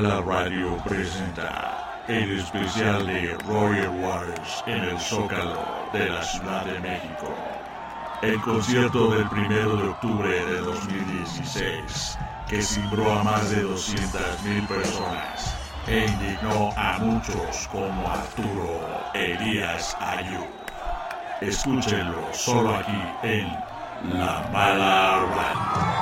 Mala Radio presenta el especial de Roger Waters en el Zócalo de la Ciudad de México. El concierto del 1 de octubre de 2016, que cimbró a más de 200.000 personas e indignó a muchos como Arturo Elías Ayú. Escúchenlo solo aquí en La Mala Radio.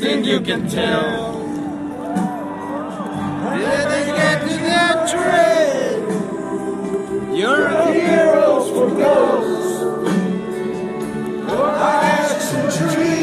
something you can tell. Let us get to that train. You're a heroes for ghosts. For ashes and trees.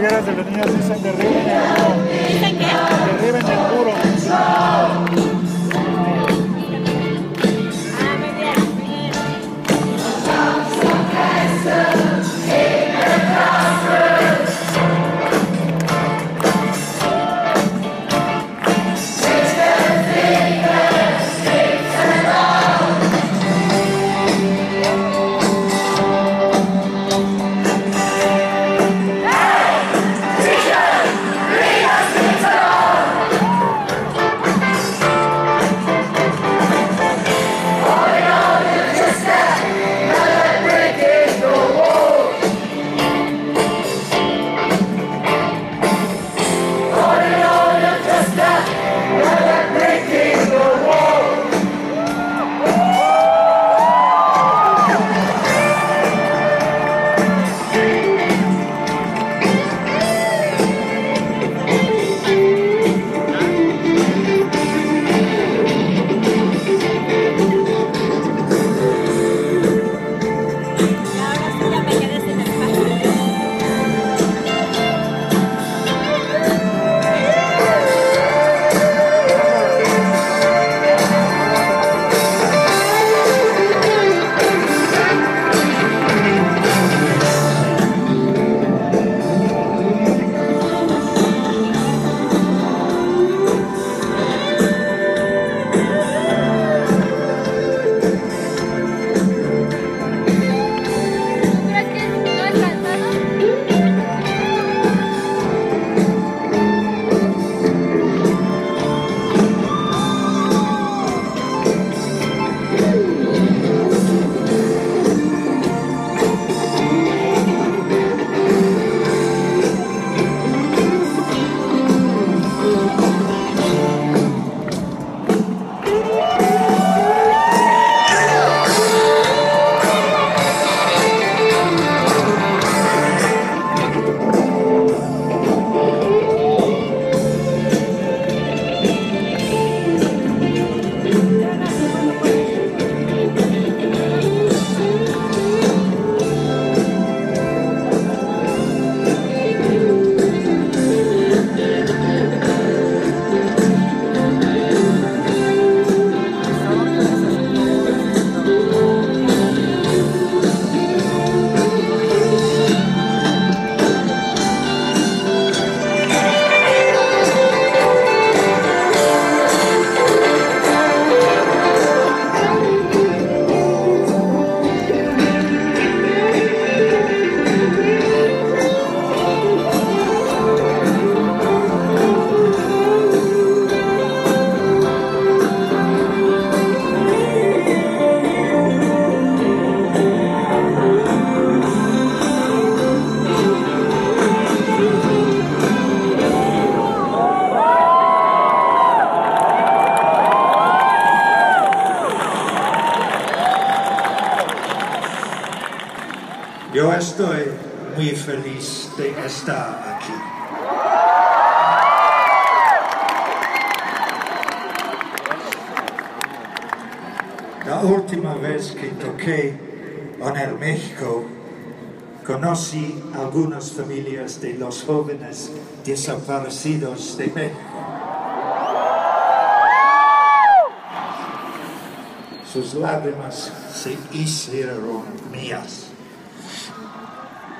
Playeras de los niños dicen derriben el muro. ¿Dicen qué? Derriben el muro. Conocí algunas familias de los jóvenes desaparecidos de México. Sus lágrimas se hicieron mías.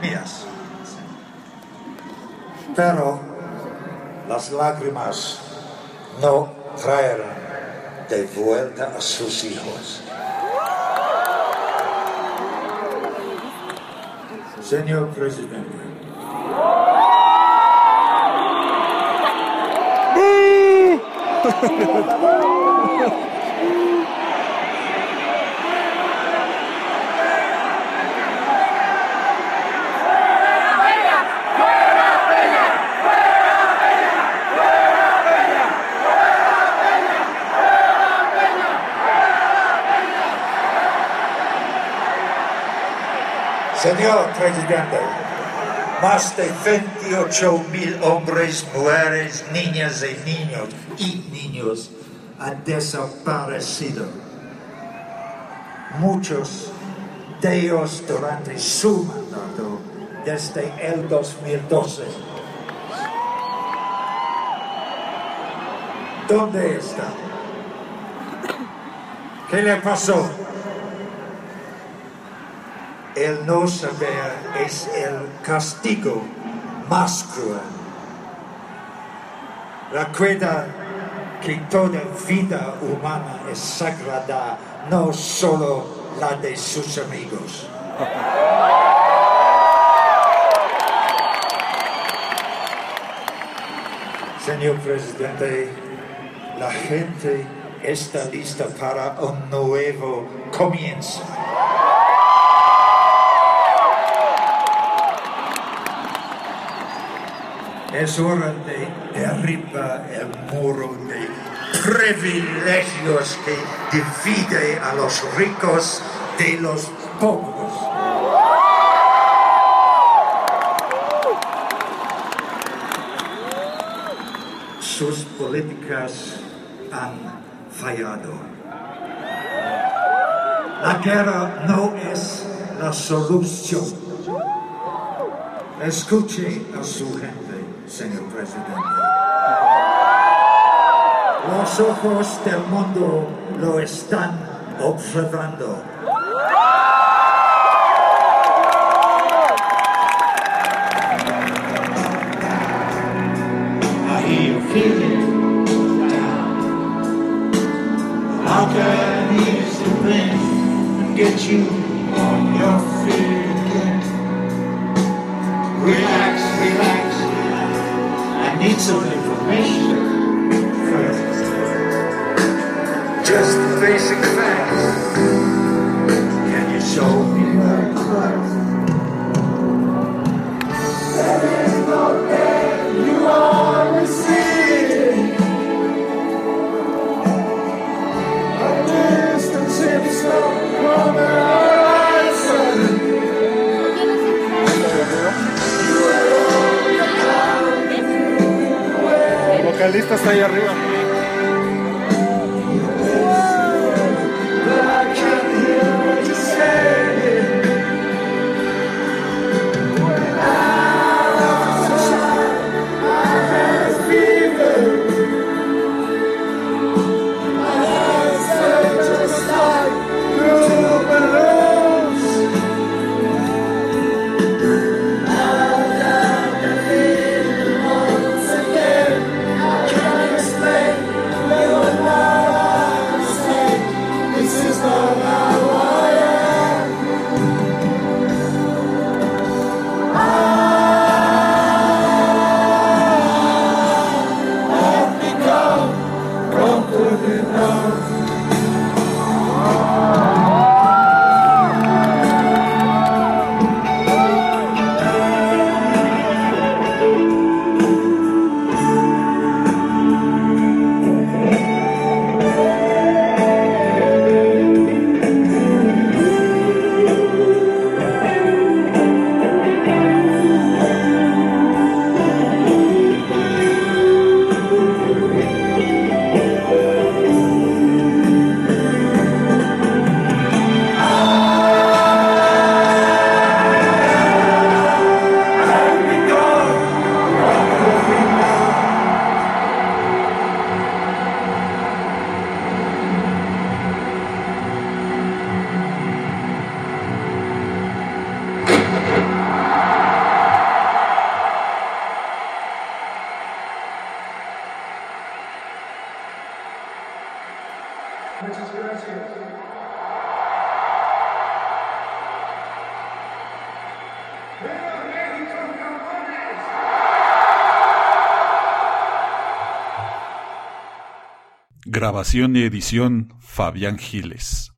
Mías. Pero las lágrimas no traerán de vuelta a sus hijos. Señor presidente, Señor presidente, más de 28 mil hombres, mujeres, niñas y niños y niños han desaparecido. Muchos de ellos durante su mandato desde el 2012. ¿Dónde está? ¿Qué le pasó? El no saber es el castigo más cruel. Recuerda que toda vida humana es sagrada, no solo la de sus amigos. Señor presidente, la gente está lista para un nuevo comienzo. Es hora de derribar el muro de privilegios que divide a los ricos de los pobres. Sus políticas han fallado. La guerra no es la solución. Escuche a su gente, presidente. Los ojos del mundo lo están observando. I hear you feeling and get you Grabación y edición Fabián Giles.